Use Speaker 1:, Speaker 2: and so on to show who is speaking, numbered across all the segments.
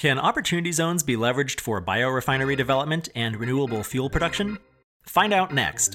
Speaker 1: Can opportunity zones be leveraged for biorefinery development and renewable fuel production? Find out next.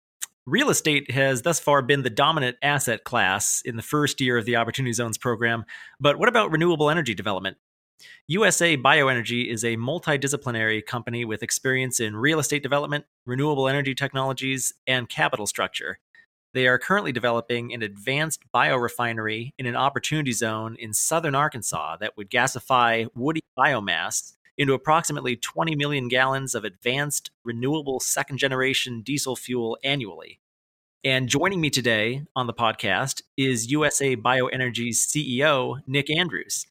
Speaker 1: Real estate has thus far been the dominant asset class in the first year of the Opportunity Zones program, but what about renewable energy development? USA Bioenergy is a multidisciplinary company with experience in real estate development, renewable energy technologies, and capital structure. They are currently developing an advanced biorefinery in an opportunity zone in southern Arkansas that would gasify woody biomass into approximately 20 million gallons of advanced, renewable second generation diesel fuel annually. And joining me today on the podcast is USA Bioenergy's CEO, Nick Andrews.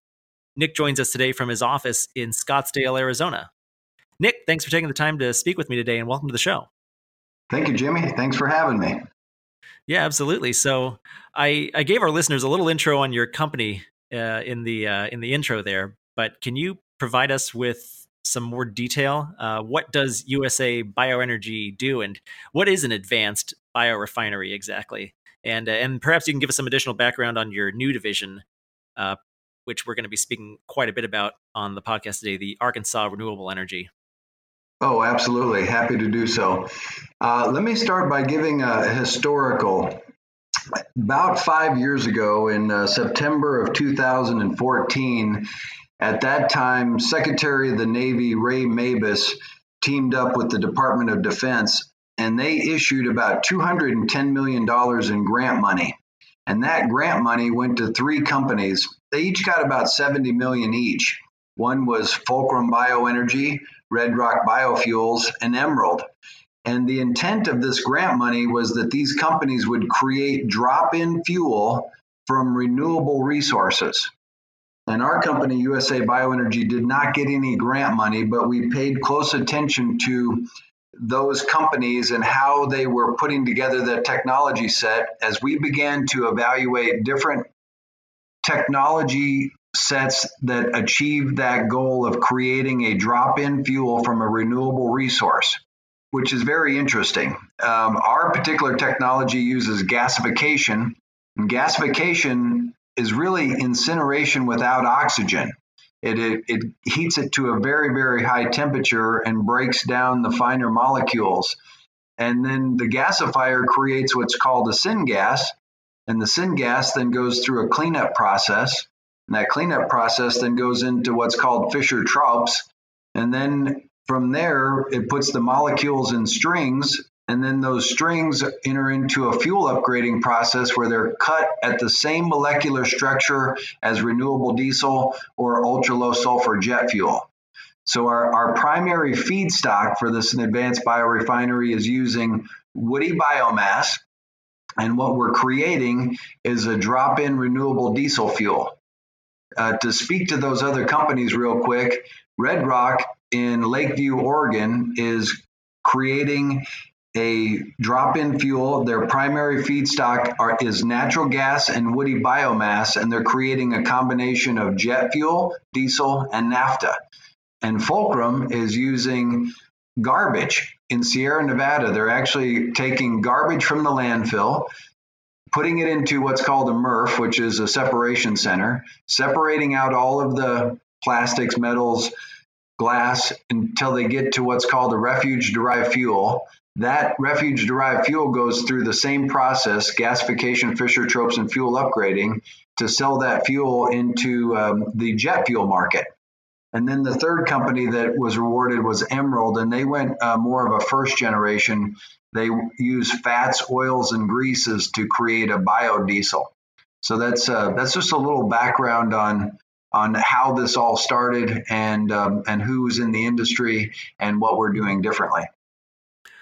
Speaker 1: Nick joins us today from his office in Scottsdale, Arizona. Nick, thanks for taking the time to speak with me today and welcome to the show.
Speaker 2: Thank you, Jimmy. Thanks for having me.
Speaker 1: Yeah, absolutely. So I, I gave our listeners a little intro on your company uh, in the uh, in the intro there, but can you provide us with some more detail? Uh, what does USA Bioenergy do, and what is an advanced biorefinery exactly? And uh, and perhaps you can give us some additional background on your new division, uh, which we're going to be speaking quite a bit about on the podcast today, the Arkansas Renewable Energy.
Speaker 2: Oh, absolutely. Happy to do so. Uh, let me start by giving a historical. About five years ago, in uh, September of 2014, at that time, Secretary of the Navy Ray Mabus teamed up with the Department of Defense and they issued about $210 million in grant money. And that grant money went to three companies. They each got about 70 million each. One was Fulcrum Bioenergy, Red Rock Biofuels, and Emerald. And the intent of this grant money was that these companies would create drop in fuel from renewable resources. And our company, USA Bioenergy, did not get any grant money, but we paid close attention to those companies and how they were putting together the technology set as we began to evaluate different technology sets that achieve that goal of creating a drop in fuel from a renewable resource, which is very interesting. Um, our particular technology uses gasification, and gasification is really incineration without oxygen. It, it, it, heats it to a very, very high temperature and breaks down the finer molecules. And then the gasifier creates what's called a syngas. And the syngas then goes through a cleanup process. And that cleanup process then goes into what's called Fischer Tropsch. And then from there, it puts the molecules in strings and then those strings enter into a fuel upgrading process where they're cut at the same molecular structure as renewable diesel or ultra low sulfur jet fuel. So our, our primary feedstock for this advanced biorefinery is using woody biomass. And what we're creating is a drop in renewable diesel fuel. Uh, to speak to those other companies real quick, Red Rock in Lakeview, Oregon is creating a drop-in fuel. Their primary feedstock are, is natural gas and woody biomass, and they're creating a combination of jet fuel, diesel, and naphtha. And Fulcrum is using garbage in Sierra Nevada. They're actually taking garbage from the landfill, putting it into what's called a MRF, which is a separation center, separating out all of the plastics, metals, glass until they get to what's called a refuse derived fuel that refuse derived fuel goes through the same process, gasification, Fischer Tropsch, and fuel upgrading to sell that fuel into um, the jet fuel market. And then the third company that was rewarded was Emerald, and they went uh, more of a first generation. They use fats, oils, and greases to create a biodiesel. So that's uh, that's just a little background on on how this all started and um, and who's in the industry and what we're doing differently.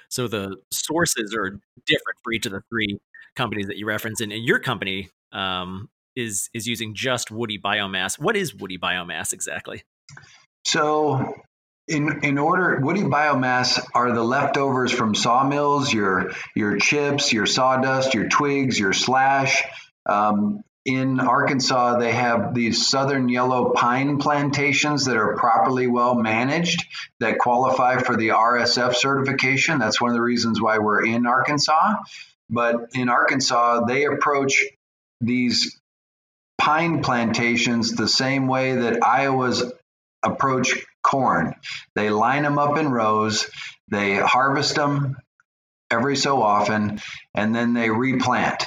Speaker 1: So the sources are different for each of the three companies that you reference, and, and your company um, is is using just woody biomass. What is woody biomass exactly?
Speaker 2: So in in order woody biomass are the leftovers from sawmills your your chips your sawdust your twigs your slash um, in arkansas they have these southern yellow pine plantations that are properly well managed that qualify for the rsf certification that's one of the reasons why we're in arkansas but in arkansas they approach these pine plantations the same way that iowa's approach corn. They line them up in rows, they harvest them every so often, and then they replant.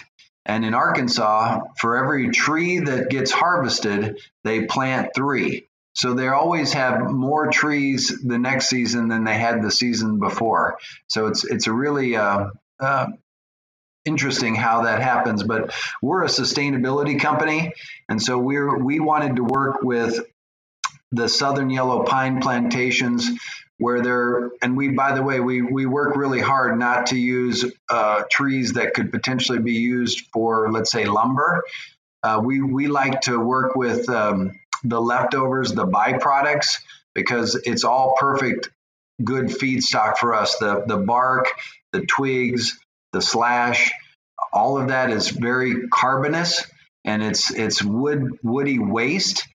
Speaker 2: And in Arkansas, for every tree that gets harvested, they plant three. So they always have more trees the next season than they had the season before. So it's it's a really uh, uh, interesting how that happens. But we're a sustainability company, and so we're we wanted to work with the southern yellow pine plantations where they're and we by the way we we work really hard not to use uh, trees that could potentially be used for let's say lumber. Uh, we we like to work with um, the leftovers the byproducts because it's all perfect good feedstock for us. The the bark the twigs the slash all of that is very carbonous and it's it's wood woody waste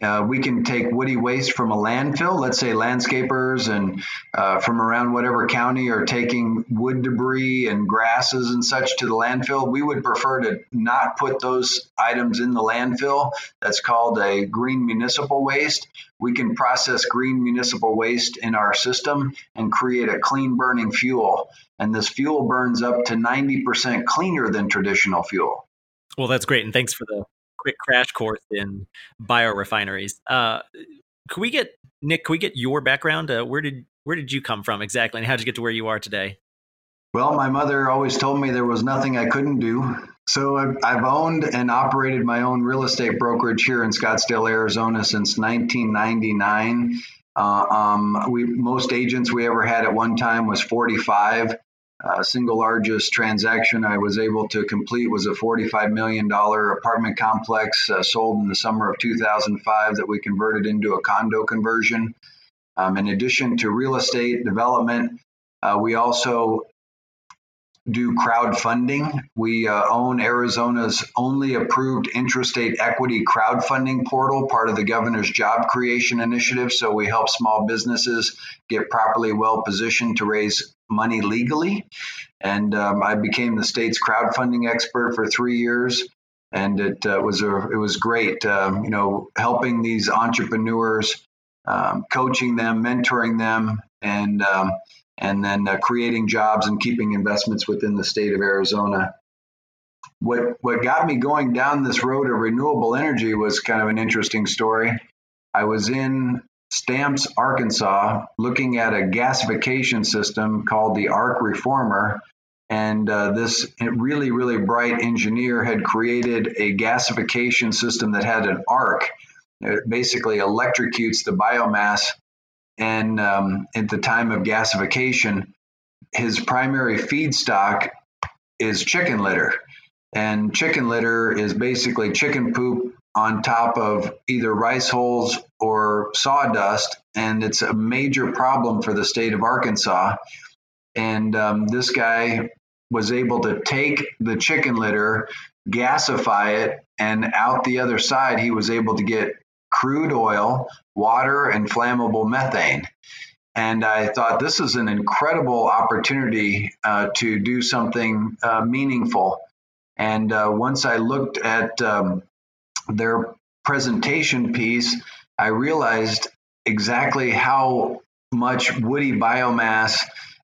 Speaker 2: uh, we can take woody waste from a landfill. Let's say landscapers and uh, from around whatever county are taking wood debris and grasses and such to the landfill. We would prefer to not put those items in the landfill. That's called a green municipal waste. We can process green municipal waste in our system and create a clean burning fuel. And this fuel burns up to 90% cleaner than traditional fuel.
Speaker 1: Well, that's great. And thanks for the quick crash course in biorefineries. Uh, could we get Nick? Can we get your background? Uh, where did where did you come from exactly, and how did you get to where you are today?
Speaker 2: Well, my mother always told me there was nothing I couldn't do. So I've owned and operated my own real estate brokerage here in Scottsdale, Arizona since 1999. Uh, um, we most agents we ever had at one time was 45. Uh, single largest transaction I was able to complete was a $45 million apartment complex uh, sold in the summer of 2005 that we converted into a condo conversion. Um, in addition to real estate development, uh, we also do crowdfunding. We uh, own Arizona's only approved intrastate equity crowdfunding portal, part of the governor's job creation initiative. So we help small businesses get properly well positioned to raise money legally. And um, I became the state's crowdfunding expert for three years. And it uh, was a, it was great, um, you know, helping these entrepreneurs, um, coaching them, mentoring them, and um, and then uh, creating jobs and keeping investments within the state of Arizona. What what got me going down this road of renewable energy was kind of an interesting story. I was in Stamps, Arkansas, looking at a gasification system called the Arc Reformer. And uh, this really, really bright engineer had created a gasification system that had an arc. It basically electrocutes the biomass and um, at the time of gasification, his primary feedstock is chicken litter. And chicken litter is basically chicken poop on top of either rice hulls or sawdust. And it's a major problem for the state of Arkansas. And um, this guy was able to take the chicken litter, gasify it, and out the other side, he was able to get crude oil, water, and flammable methane. And I thought this is an incredible opportunity uh, to do something uh, meaningful. And uh, once I looked at um, their presentation piece, I realized exactly how much woody biomass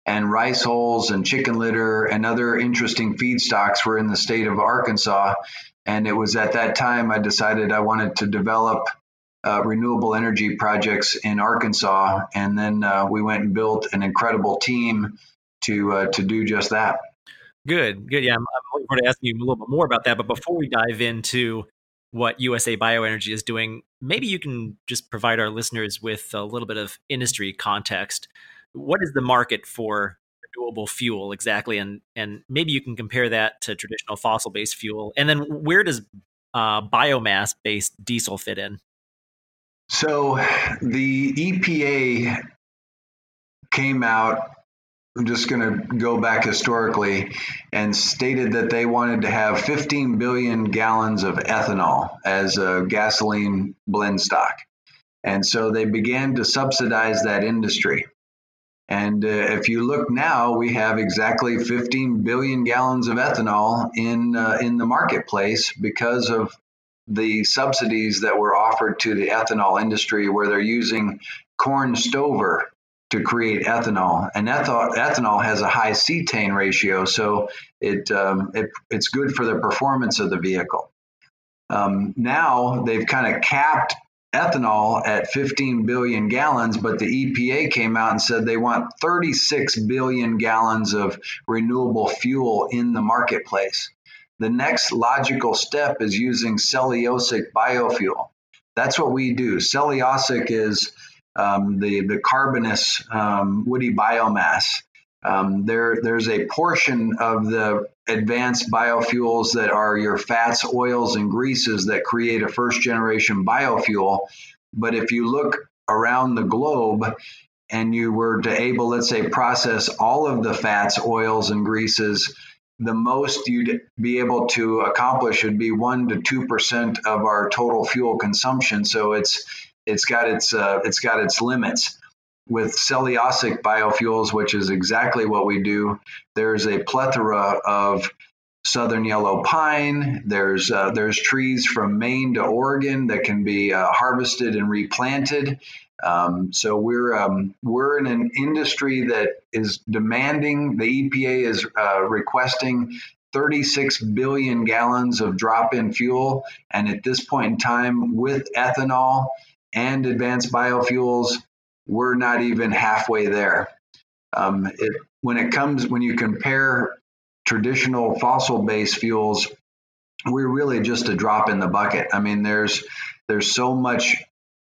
Speaker 2: and rice hulls and chicken litter and other interesting feedstocks were in the state of Arkansas. And it was at that time I decided I wanted to develop uh, renewable energy projects in Arkansas, and then uh, we went and built an incredible team to uh, to do just that.
Speaker 1: Good, good. Yeah, I'm, I'm looking forward to asking you a little bit more about that. But before we dive into what USA Bioenergy is doing, maybe you can just provide our listeners with a little bit of industry context. What is the market for renewable fuel exactly, and and maybe you can compare that to traditional fossil based fuel, and then where does uh, biomass based diesel fit in?
Speaker 2: So the EPA came out I'm just going to go back historically and stated that they wanted to have 15 billion gallons of ethanol as a gasoline blend stock. And so they began to subsidize that industry. And uh, if you look now, we have exactly 15 billion gallons of ethanol in uh, in the marketplace because of the subsidies that were offered to the ethanol industry, where they're using corn stover to create ethanol. And ethanol, ethanol has a high cetane ratio, so it, um, it it's good for the performance of the vehicle. Um, now they've kind of capped ethanol at 15 billion gallons, but the EPA came out and said they want 36 billion gallons of renewable fuel in the marketplace. The next logical step is using cellulosic biofuel. That's what we do. Cellulosic is um, the the carbonous um, woody biomass. Um, there there's a portion of the advanced biofuels that are your fats, oils, and greases that create a first generation biofuel. But if you look around the globe and you were to able, let's say, process all of the fats, oils, and greases, the most you'd be able to accomplish would be one to two percent of our total fuel consumption. So it's it's got its uh, it's got its limits. With cellulosic biofuels, which is exactly what we do, there's a plethora of southern yellow pine. There's uh, there's trees from Maine to Oregon that can be uh, harvested and replanted. Um, so we're um, we're in an industry that is demanding. The EPA is uh, requesting 36 billion gallons of drop-in fuel, and at this point in time, with ethanol, and advanced biofuels, we're not even halfway there. Um, it, when it comes, when you compare traditional fossil based fuels, we're really just a drop in the bucket. I mean, there's there's so much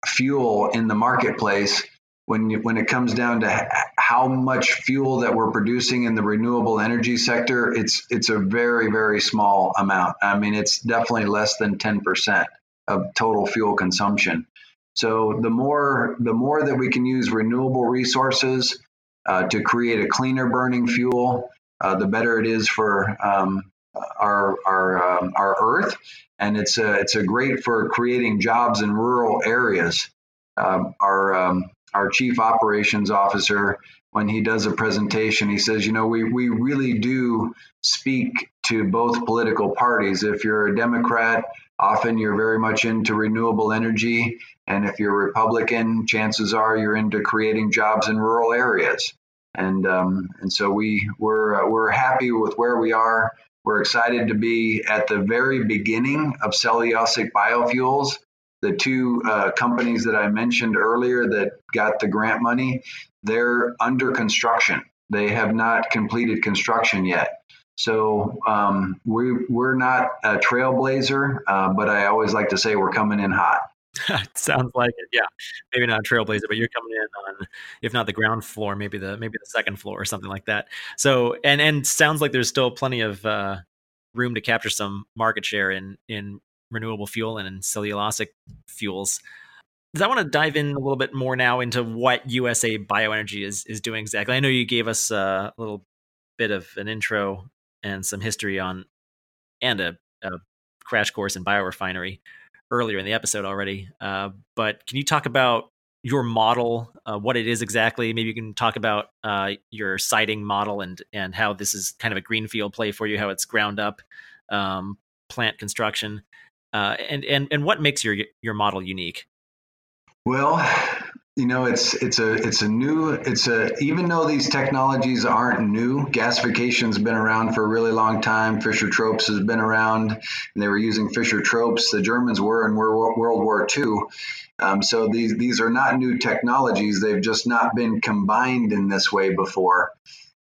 Speaker 2: fuel in the marketplace when you, when it comes down to how much fuel that we're producing in the renewable energy sector, it's it's a very very small amount. I mean, it's definitely less than ten percent of total fuel consumption. So the more the more that we can use renewable resources uh, to create a cleaner burning fuel, uh, the better it is for um, our our um, our Earth, and it's a it's a great for creating jobs in rural areas. Um, our um, our chief operations officer, when he does a presentation, he says, you know, we we really do speak to both political parties. If you're a Democrat, often you're very much into renewable energy. And if you're Republican, chances are you're into creating jobs in rural areas. And um, and so we we're uh, we're happy with where we are. We're excited to be at the very beginning of cellulosic biofuels. The two uh, companies that I mentioned earlier that got the grant money, they're under construction. They have not completed construction yet. So um, we, we're not a trailblazer, uh, but I always like to say we're coming in hot.
Speaker 1: Sounds like it. Yeah, maybe not a trailblazer, but you're coming in on, if not the ground floor, maybe the maybe the second floor or something like that. So, and and sounds like there's still plenty of uh, room to capture some market share in in renewable fuel and in cellulosic fuels. Does I want to dive in a little bit more now into what USA Bioenergy is is doing exactly? I know you gave us a little bit of an intro and some history on and a, a crash course in biorefinery earlier in the episode already. Uh, but can you talk about your model, uh, what it is exactly? Maybe you can talk about uh, your siting model and and how this is kind of a greenfield play for you, how it's ground up um, plant construction, uh, and and and what makes your your model unique.
Speaker 2: Well, you know it's it's a it's a new it's a even though these technologies aren't new gasification's been around for a really long time. Fischer tropsch has been around and they were using fischer tropsch the germans were in world war ii um, so these these are not new technologies. They've just not been combined in this way before.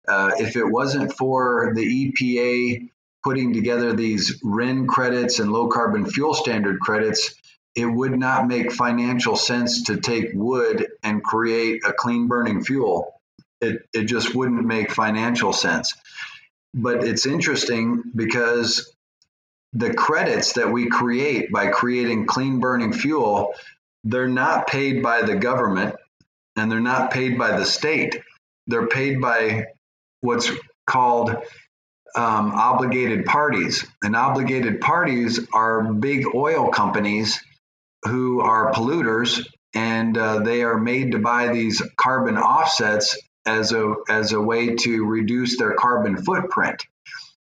Speaker 2: Uh, if it wasn't for the epa putting together these RIN credits and low carbon fuel standard credits it would not make financial sense to take wood and create a clean burning fuel. It, it just wouldn't make financial sense. But it's interesting because the credits that we create by creating clean burning fuel they're not paid by the government and they're not paid by the state. They're paid by what's called um, obligated parties. And obligated parties are big oil companies who are polluters and uh, they are made to buy these carbon offsets as a as a way to reduce their carbon footprint.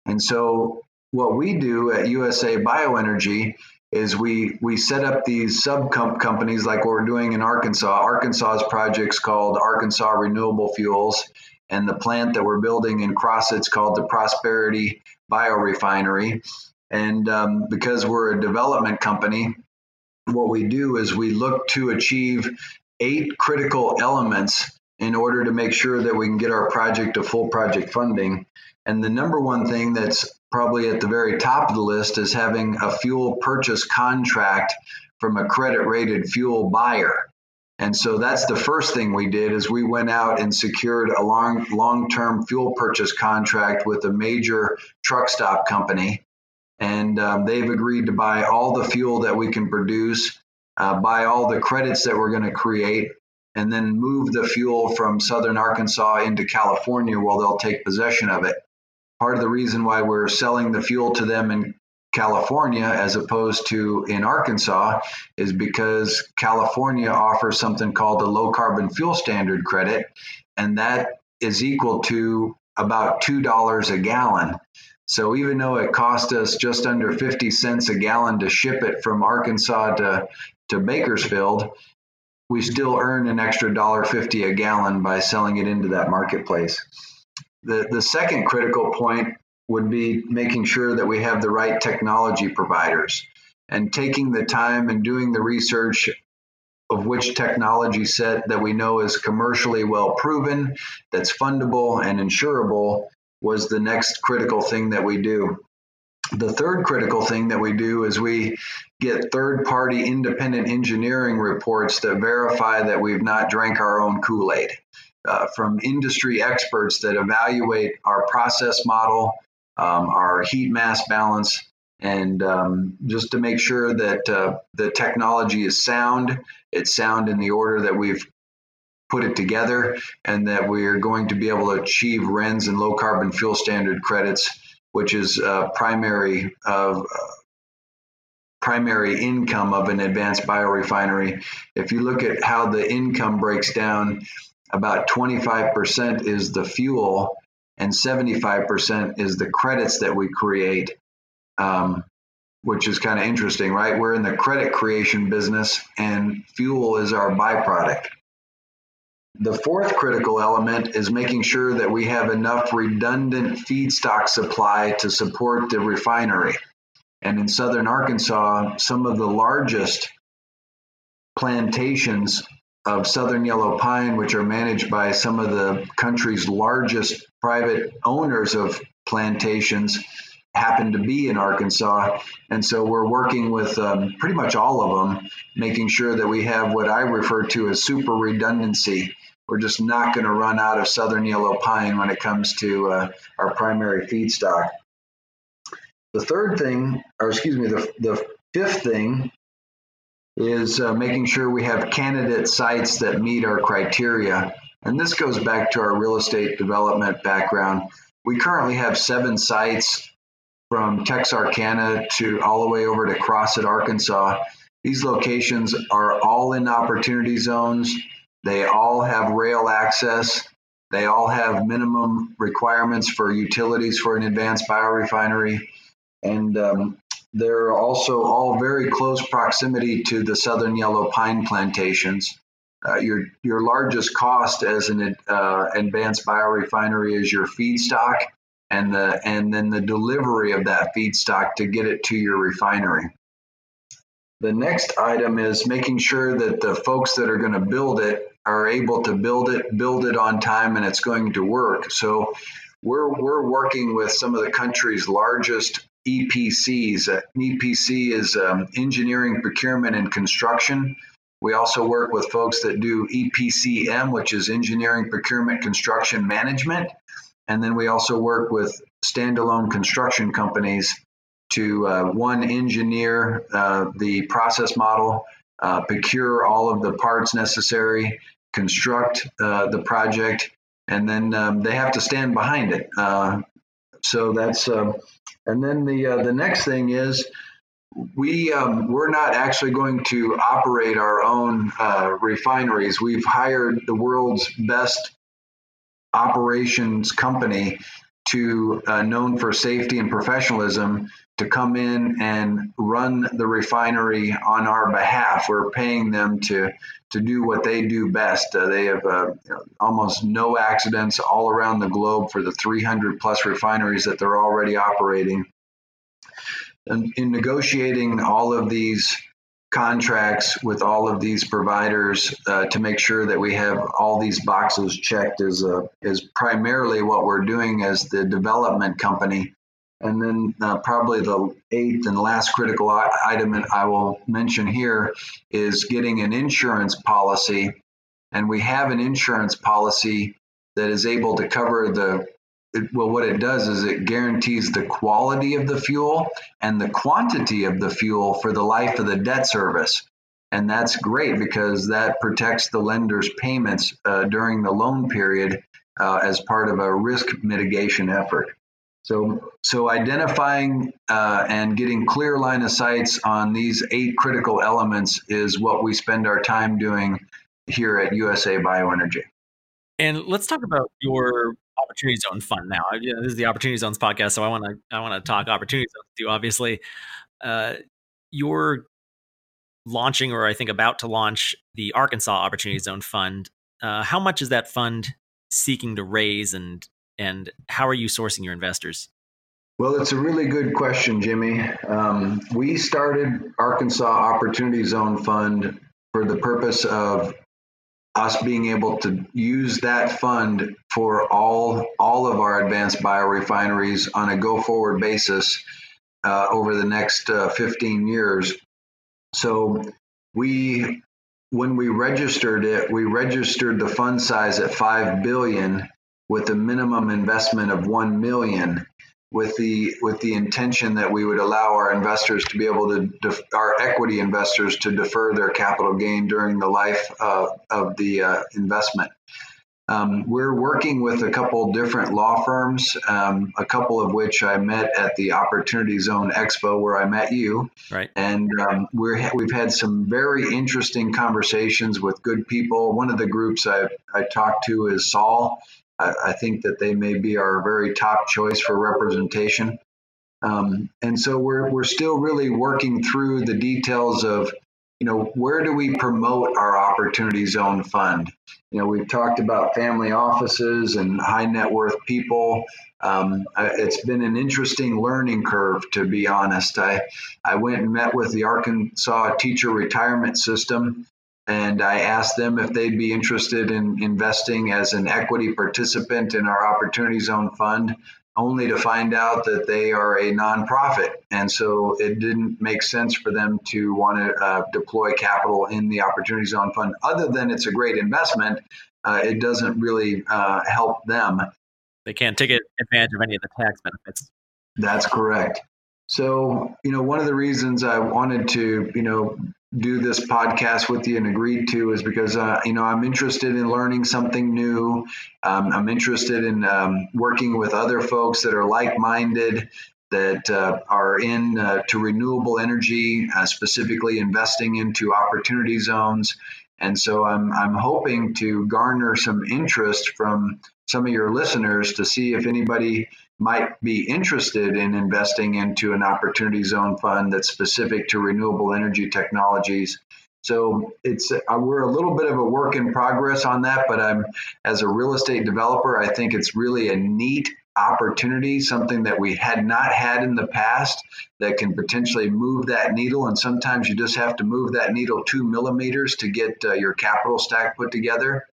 Speaker 2: And so what we do at USA Bioenergy is we we set up these sub companies like what we're doing in Arkansas. Arkansas's project's called Arkansas Renewable Fuels, and the plant that we're building in Crossett's called the Prosperity Biorefinery. And um, because we're a development company, what we do is we look to achieve eight critical elements in order to make sure that we can get our project to full project funding. And the number one thing that's probably at the very top of the list is having a fuel purchase contract from a credit rated fuel buyer. And so that's the first thing we did is we went out and secured a long long-term fuel purchase contract with a major truck stop company and um, they've agreed to buy all the fuel that we can produce, uh, buy all the credits that we're going to create, and then move the fuel from southern Arkansas into California while they'll take possession of it. Part of the reason why we're selling the fuel to them in California as opposed to in Arkansas is because California offers something called the low carbon fuel standard credit, and that is equal to about $2 a gallon. So even though it cost us just under 50 cents a gallon to ship it from Arkansas to, to Bakersfield, we still earn an extra $1.50 a gallon by selling it into that marketplace. The, the second critical point would be making sure that we have the right technology providers and taking the time and doing the research of which technology set that we know is commercially well proven, that's fundable and insurable, was the next critical thing that we do. The third critical thing that we do is we get third party independent engineering reports that verify that we've not drank our own Kool Aid uh, from industry experts that evaluate our process model, um, our heat mass balance, and um, just to make sure that uh, the technology is sound. It's sound in the order that we've put it together and that we're going to be able to achieve RINs and low carbon fuel standard credits, which is uh, primary of uh, primary income of an advanced biorefinery. If you look at how the income breaks down, about 25% is the fuel and 75% is the credits that we create. Um, which is kind of interesting, right? We're in the credit creation business, and fuel is our byproduct. The fourth critical element is making sure that we have enough redundant feedstock supply to support the refinery. And in southern Arkansas, some of the largest plantations of southern yellow pine, which are managed by some of the country's largest private owners of plantations, happen to be in Arkansas. And so we're working with um, pretty much all of them, making sure that we have what I refer to as super redundancy. We're just not going to run out of southern yellow pine when it comes to uh, our primary feedstock. The third thing, or excuse me, the, the fifth thing is uh, making sure we have candidate sites that meet our criteria. And this goes back to our real estate development background. We currently have seven sites from Texarkana to all the way over to Crossett, Arkansas. These locations are all in opportunity zones. They all have rail access. They all have minimum requirements for utilities for an advanced biorefinery. And um, they're also all very close proximity to the southern yellow pine plantations. Uh, your your largest cost as an uh, advanced biorefinery is your feedstock, and the and then the delivery of that feedstock to get it to your refinery. The next item is making sure that the folks that are going to build it are able to build it, build it on time, and it's going to work. So we're we're working with some of the country's largest EPCs. Uh, EPC is um, engineering, procurement, and construction. We also work with folks that do EPCM, which is engineering, procurement, construction management. And then we also work with standalone construction companies to uh, one engineer uh, the process model, uh, procure all of the parts necessary, construct uh, the project, and then um, they have to stand behind it. Uh, so that's um, and then the uh, the next thing is we um, we're not actually going to operate our own uh, refineries. We've hired the world's best operations company to uh, known for safety and professionalism to come in and run the refinery on our behalf. We're paying them to to do what they do best. Uh, they have uh, almost no accidents all around the globe for the 300 plus refineries that they're already operating. And in negotiating all of these contracts with all of these providers uh, to make sure that we have all these boxes checked is uh, is primarily what we're doing as the development company. And then uh, probably the eighth and last critical item that I will mention here is getting an insurance policy. And we have an insurance policy that is able to cover the it, well, what it does is it guarantees the quality of the fuel and the quantity of the fuel for the life of the debt service. And that's great because that protects the lender's payments uh, during the loan period uh, as part of a risk mitigation effort. So, so identifying uh, and getting clear line of sights on these eight critical elements is what we spend our time doing here at USA Bioenergy.
Speaker 1: And let's talk about your Opportunity Zone fund now. Yeah, this is the Opportunity Zones podcast, so I want to I want to talk Opportunity Zones too. Obviously, uh, you're launching, or I think about to launch, the Arkansas Opportunity Zone Fund. Uh, how much is that fund seeking to raise, and and how are you sourcing your investors?
Speaker 2: Well, it's a really good question, Jimmy. Um, we started Arkansas Opportunity Zone Fund for the purpose of us being able to use that fund for all all of our advanced biorefineries on a go forward basis uh, over the next uh, 15 years. So we when we registered it, we registered the fund size at 5 billion with a minimum investment of 1 million with the with the intention that we would allow our investors to be able to def, our equity investors to defer their capital gain during the life uh, of the uh, investment. Um, we're working with a couple different law firms, um, a couple of which I met at the Opportunity Zone Expo where I met you.
Speaker 1: Right.
Speaker 2: And um, we're we've had some very interesting conversations with good people. One of the groups I I talked to is Saul I, I think that they may be our very top choice for representation. Um, and so we're, we're still really working through the details of, you know, where do we promote our opportunity zone fund? You know, we've talked about family offices and high net worth people. Um, it's been an interesting learning curve, to be honest. I, I went and met with the Arkansas Teacher Retirement System and I asked them if they'd be interested in investing as an equity participant in our Opportunity Zone fund, only to find out that they are a nonprofit. And so it didn't make sense for them to want to uh, deploy capital in the Opportunity Zone fund. Other than it's a great investment, uh, it doesn't really uh, help them.
Speaker 1: They can't take advantage of any of the tax benefits.
Speaker 2: That's correct. So, you know, one of the reasons I wanted to, you know, do this podcast with you and agreed to is because uh, you know I'm interested in learning something new. Um, I'm interested in um, working with other folks that are like-minded that uh, are in uh, to renewable energy, uh, specifically investing into opportunity zones. And so I'm I'm hoping to garner some interest from some of your listeners to see if anybody might be interested in investing into an opportunity zone fund that's specific to renewable energy technologies. So it's uh, we're a little bit of a work in progress on that, but I'm as a real estate developer, I think it's really a neat opportunity, something that we had not had in the past that can potentially move that needle. And sometimes you just have to move that needle two millimeters to get uh, your capital stack put together.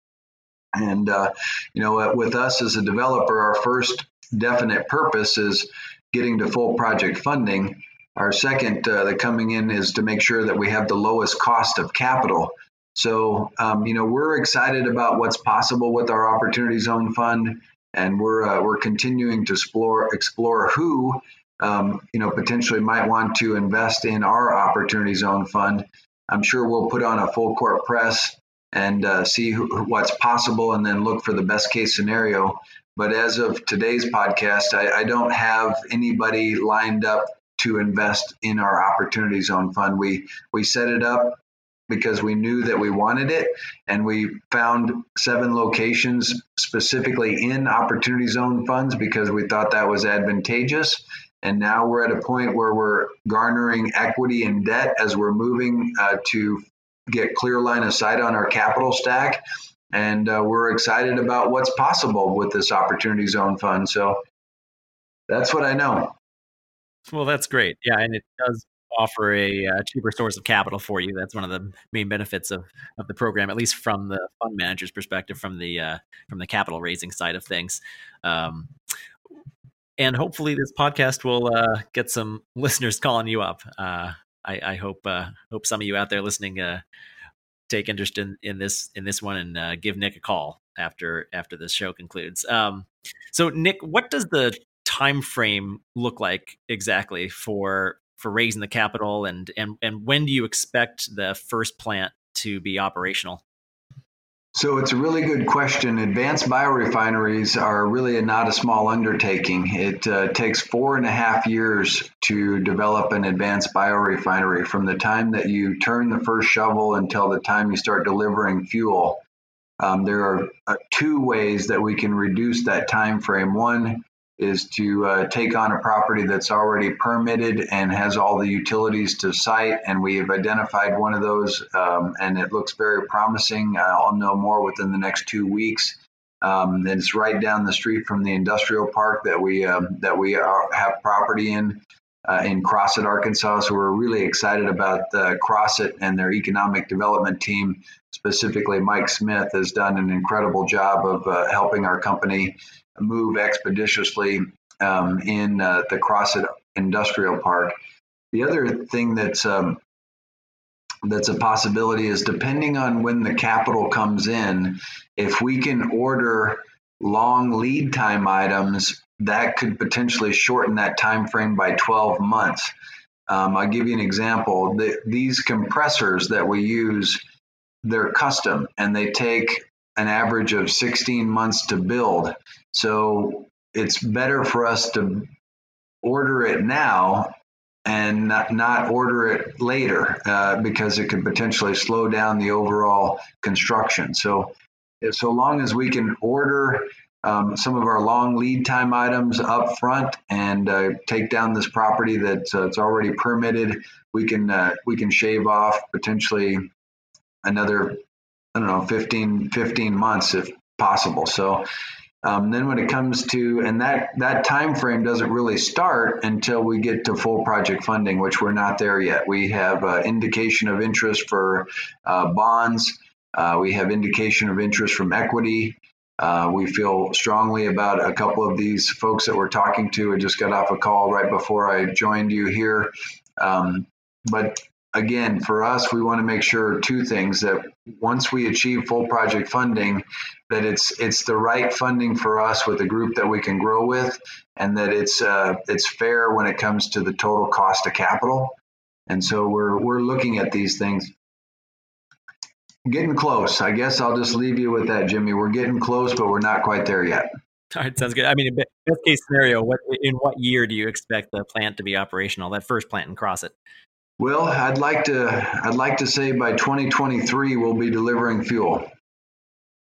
Speaker 2: And uh, you know, with us as a developer, our first definite purpose is getting to full project funding. Our second, uh, the coming in, is to make sure that we have the lowest cost of capital. So, um, you know, we're excited about what's possible with our Opportunity Zone Fund, and we're uh, we're continuing to explore explore who, um, you know, potentially might want to invest in our Opportunity Zone Fund. I'm sure we'll put on a full court press and uh, see who, what's possible and then look for the best case scenario. But as of today's podcast, I, I don't have anybody lined up to invest in our opportunity zone fund. We we set it up because we knew that we wanted it and we found seven locations specifically in opportunity zone funds because we thought that was advantageous and now we're at a point where we're garnering equity and debt as we're moving uh, to get clear line of sight on our capital stack and uh, we're excited about what's possible with this opportunity zone fund so that's what i know
Speaker 1: well that's great yeah and it does offer a uh, cheaper source of capital for you. That's one of the main benefits of, of the program, at least from the fund manager's perspective, from the uh, from the capital raising side of things. Um, and hopefully, this podcast will uh, get some listeners calling you up. Uh, I, I, hope uh, hope some of you out there listening uh, take interest in, in this in this one and give Nick a call after after this show concludes. Um, so, Nick, what does the time frame look like exactly for for raising the capital and and and when do you expect the first plant to be operational?
Speaker 2: So it's a really good question. Advanced biorefineries are really not a small undertaking. It uh, takes four and a half years to develop an advanced biorefinery from the time that you turn the first shovel until the time you start delivering fuel. Um, there are uh, two ways that we can reduce that time frame. One is to uh, take on a property that's already permitted and has all the utilities to site. And we have identified one of those, um, and it looks very promising. Uh, I'll know more within the next two weeks. Um, it's right down the street from the industrial park that we um, that we are, have property in uh, in Crossett, Arkansas. So we're really excited about uh, Crossett and their economic development team. Specifically, Mike Smith has done an incredible job of uh, helping our company move expeditiously um, in uh, the Crossett Industrial Park. The other thing that's um, that's a possibility is depending on when the capital comes in, if we can order long lead time items, that could potentially shorten that time frame by 12 months. Um, I'll give you an example. The, these compressors that we use, they're custom and they take an average of 16 months to build. So it's better for us to order it now and not, not order it later uh, because it could potentially slow down the overall construction. So, so long as we can order um, some of our long lead time items up front and uh, take down this property that's uh, it's already permitted, we can uh, we can shave off potentially another I don't know 15 15 months if possible. So um, then when it comes to and that that time frame doesn't really start until we get to full project funding, which we're not there yet. We have uh, indication of interest for uh, bonds. Uh, we have indication of interest from equity. Uh, we feel strongly about a couple of these folks that we're talking to. I just got off a call right before I joined you here. Um, but again, for us, we want to make sure two things that once we achieve full project funding, that it's it's the right funding for us with a group that we can grow with, and that it's uh, it's fair when it comes to the total cost of capital. And so we're we're looking at these things. Getting close. I guess I'll just leave you with that, Jimmy. We're getting close, but we're not quite there yet.
Speaker 1: All right, sounds good. I mean, best case scenario, what in what year do you expect the plant to be operational? That first plant in Crossett.
Speaker 2: Well, I'd like to I'd like to say by 2023 we'll be delivering fuel.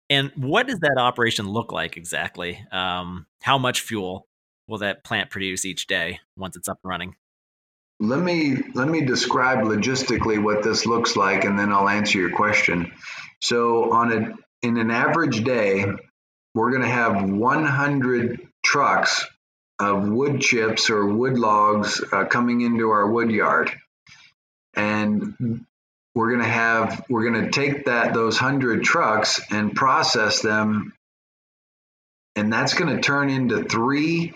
Speaker 1: And what does that operation look like exactly? Um, how much fuel will that plant produce each day once it's up and running?
Speaker 2: Let me let me describe logistically what this looks like, and then I'll answer your question. So, on a in an average day, we're going to have 100 trucks of wood chips or wood logs uh, coming into our wood yard and we're going to have we're going to take that those 100 trucks and process them. And that's going to turn into three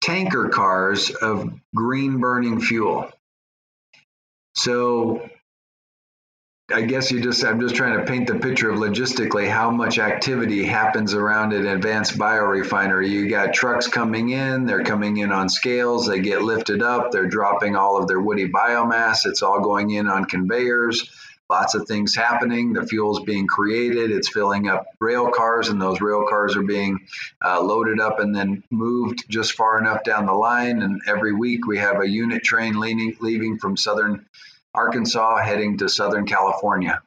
Speaker 2: tanker cars of green burning fuel. So I guess you just I'm just trying to paint the picture of logistically how much activity happens around an advanced biorefinery. You got trucks coming in, they're coming in on scales, they get lifted up, they're dropping all of their woody biomass, it's all going in on conveyors. lots of things happening. The fuel's being created. It's filling up rail cars, and those rail cars are being uh, loaded up and then moved just far enough down the line. And every week we have a unit train leaning, leaving from southern Arkansas heading to southern California.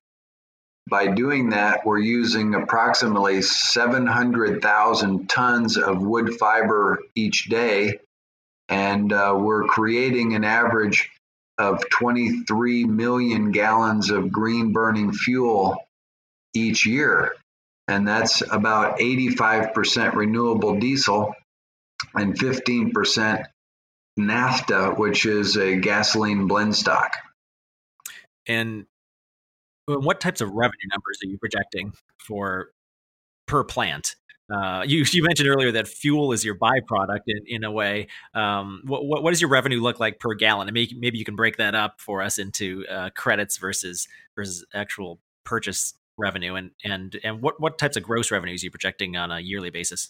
Speaker 2: By doing that, we're using approximately 700,000 tons of wood fiber each day, and uh, we're creating an average of 23 million gallons of green burning fuel each year. And that's about 85% renewable diesel and 15% naphtha, which is a gasoline blend stock.
Speaker 1: And what types of revenue numbers are you projecting for per plant? Uh, you, you mentioned earlier that fuel is your byproduct in, in a way. Um, what, what, what, does your revenue look like per gallon? And maybe, maybe you can break that up for us into uh, credits versus versus actual purchase revenue. And and and what, what types of gross revenues are you projecting on a yearly basis?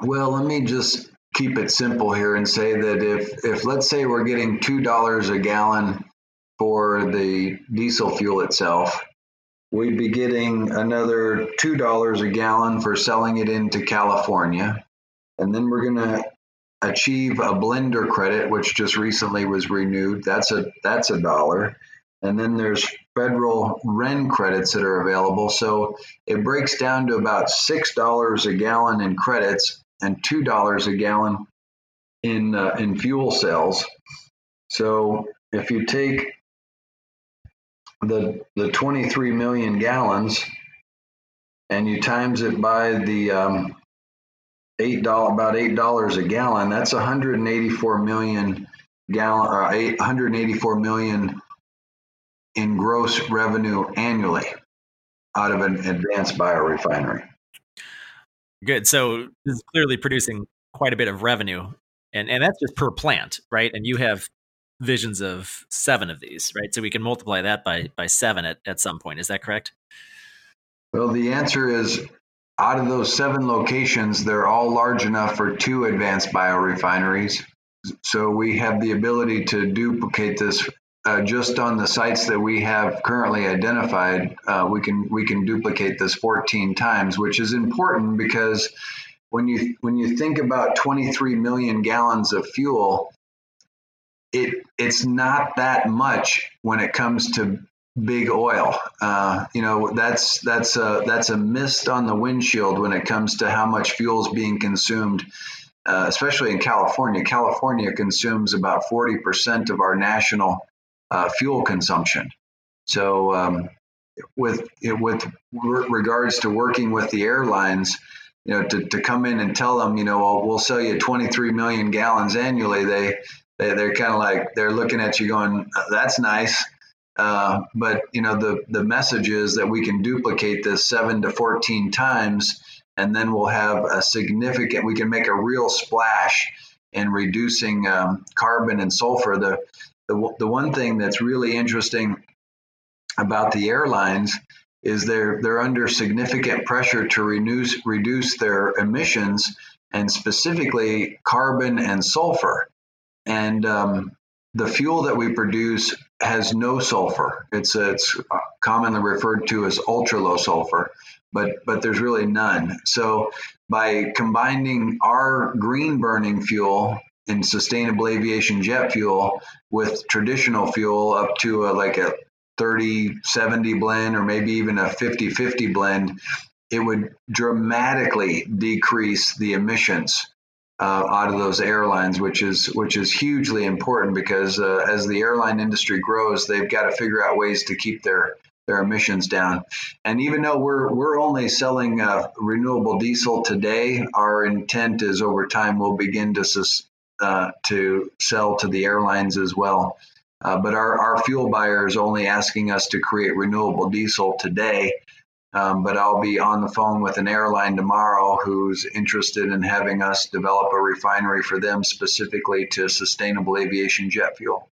Speaker 2: Well, let me just keep it simple here and say that if if let's say we're getting two dollars a gallon for the diesel fuel itself, we'd be getting another $2 a gallon for selling it into California. And then we're going to achieve a blender credit, which just recently was renewed. That's a that's a dollar. And then there's federal RIN credits that are available. So it breaks down to about six dollars a gallon in credits and two dollars a gallon in uh, in fuel cells. So if you take the the 23 million gallons and you times it by the um, eight dollar about eight dollars a gallon that's 184 million gallon or 184 million in gross revenue annually out of an advanced biorefinery.
Speaker 1: Good. So this is clearly producing quite a bit of revenue and and that's just per plant right? And you have visions of seven of these, right? So we can multiply that by by seven at, at some point. Is that correct?
Speaker 2: Well, the answer is out of those seven locations, they're all large enough for two advanced biorefineries. So we have the ability to duplicate this uh, just on the sites that we have currently identified. Uh, we can we can duplicate this 14 times, which is important because when you when you think about 23 million gallons of fuel, it it's not that much when it comes to big oil. Uh, you know, that's that's a that's a mist on the windshield when it comes to how much fuel is being consumed, uh, especially in California. California consumes about forty percent of our national uh, fuel consumption. So, um, with with regards to working with the airlines. You know, to, to come in and tell them, you know, well, we'll sell you 23 million gallons annually. They they, they're kind of like they're looking at you going, "That's nice." Uh, but you know the the message is that we can duplicate this seven to fourteen times, and then we'll have a significant. We can make a real splash in reducing um, carbon and sulfur. The, the the one thing that's really interesting about the airlines is they're they're under significant pressure to reduce reduce their emissions and specifically carbon and sulfur and um, the fuel that we produce has no sulfur. It's it's commonly referred to as ultra low sulfur, but but there's really none. So by combining our green burning fuel in sustainable aviation jet fuel with traditional fuel up to a, like a 30 70 blend or maybe even a 50 50 blend, it would dramatically decrease the emissions uh, out of those airlines, which is which is hugely important because uh, as the airline industry grows, they've got to figure out ways to keep their their emissions down. And even though we're we're only selling uh, renewable diesel today, our intent is over time we'll begin to uh, to sell to the airlines as well. Uh, but our, our fuel buyer is only asking us to create renewable diesel today um, but I'll be on the phone with an airline tomorrow who's interested in having us develop a refinery for them specifically to sustainable aviation jet fuel.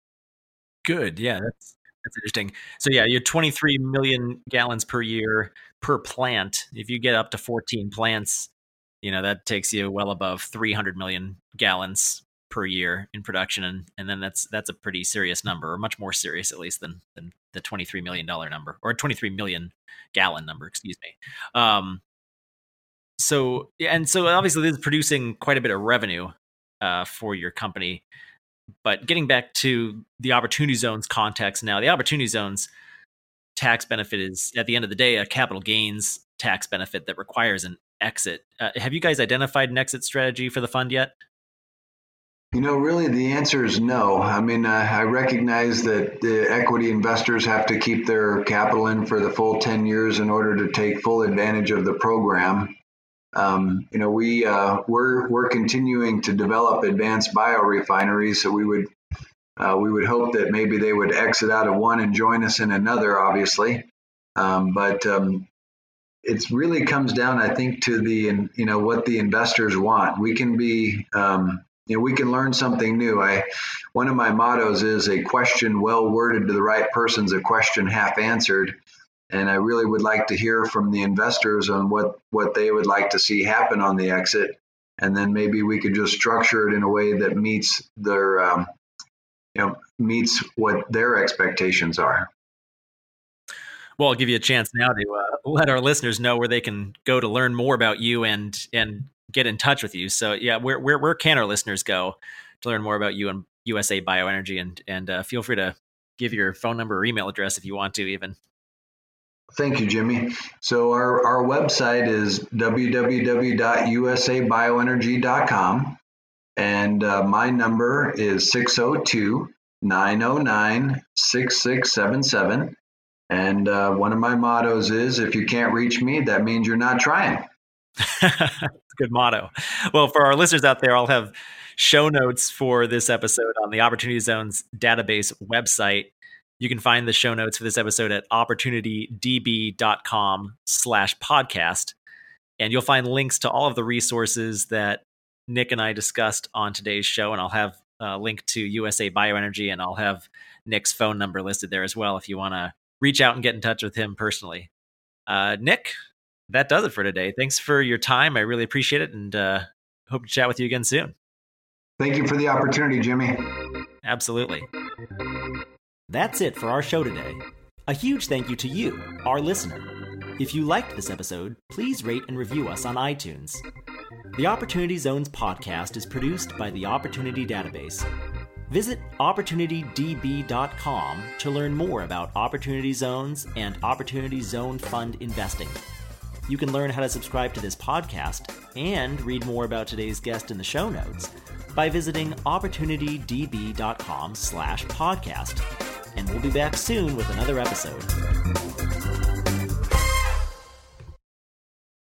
Speaker 1: Good. Yeah, that's that's interesting. So yeah, you're 23 million gallons per year per plant. If you get up to 14 plants, you know that takes you well above 300 million gallons per year in production, and and then that's that's a pretty serious number, or much more serious at least than than the twenty three million dollar number or twenty three million gallon number, excuse me. Um, so and so obviously this is producing quite a bit of revenue uh, for your company. But getting back to the opportunity zones context now, the opportunity zones tax benefit is at the end of the day a capital gains tax benefit that requires an exit. Uh, have you guys identified an exit strategy for the fund yet?
Speaker 2: You know, really, the answer is no. I mean, uh, I recognize that the equity investors have to keep their capital in for the full 10 years in order to take full advantage of the program. Um, you know, we uh, we're we're continuing to develop advanced biorefineries, so we would uh, we would hope that maybe they would exit out of one and join us in another, obviously. Um, but um, it really comes down, I think, to the you know what the investors want. We can be um, you know we can learn something new. I one of my mottos is a question well worded to the right person's a question half answered. And I really would like to hear from the investors on what, what they would like to see happen on the exit. And then maybe we could just structure it in a way that meets their, um, you know, meets what their expectations are.
Speaker 1: Well, I'll give you a chance now to uh, let our listeners know where they can go to learn more about you and and get in touch with you. So, yeah, where where where can our listeners go to learn more about you and USA Bioenergy? And and uh, feel free to give your phone number or email address if you want to, even.
Speaker 2: Thank you, Jimmy. So our, our website is www.usabioenergy.com. And uh, my number is 602 909 6677. And uh, one of my mottos is if you can't reach me, that means you're not trying.
Speaker 1: Good motto. Well, for our listeners out there, I'll have show notes for this episode on the Opportunity Zones database website. You can find the show notes for this episode at opportunitydb.com slash podcast. And you'll find links to all of the resources that Nick and I discussed on today's show. And I'll have a link to USA Bioenergy and I'll have Nick's phone number listed there as well if you want to reach out and get in touch with him personally. Uh, Nick, that does it for today. Thanks for your time. I really appreciate it and uh, hope to chat with you again soon.
Speaker 2: Thank you for the opportunity, Jimmy.
Speaker 1: Absolutely. That's it for our show today. A huge thank you to you, our listener. If you liked this episode, please rate and review us on iTunes. The Opportunity Zones podcast is produced by the Opportunity Database. Visit OpportunityDB.com to learn more about Opportunity Zones and Opportunity Zone Fund investing. You can learn how to subscribe to this podcast and read more about today's guest in the show notes by visiting opportunitydb.com slash podcast and we'll be back soon with another episode.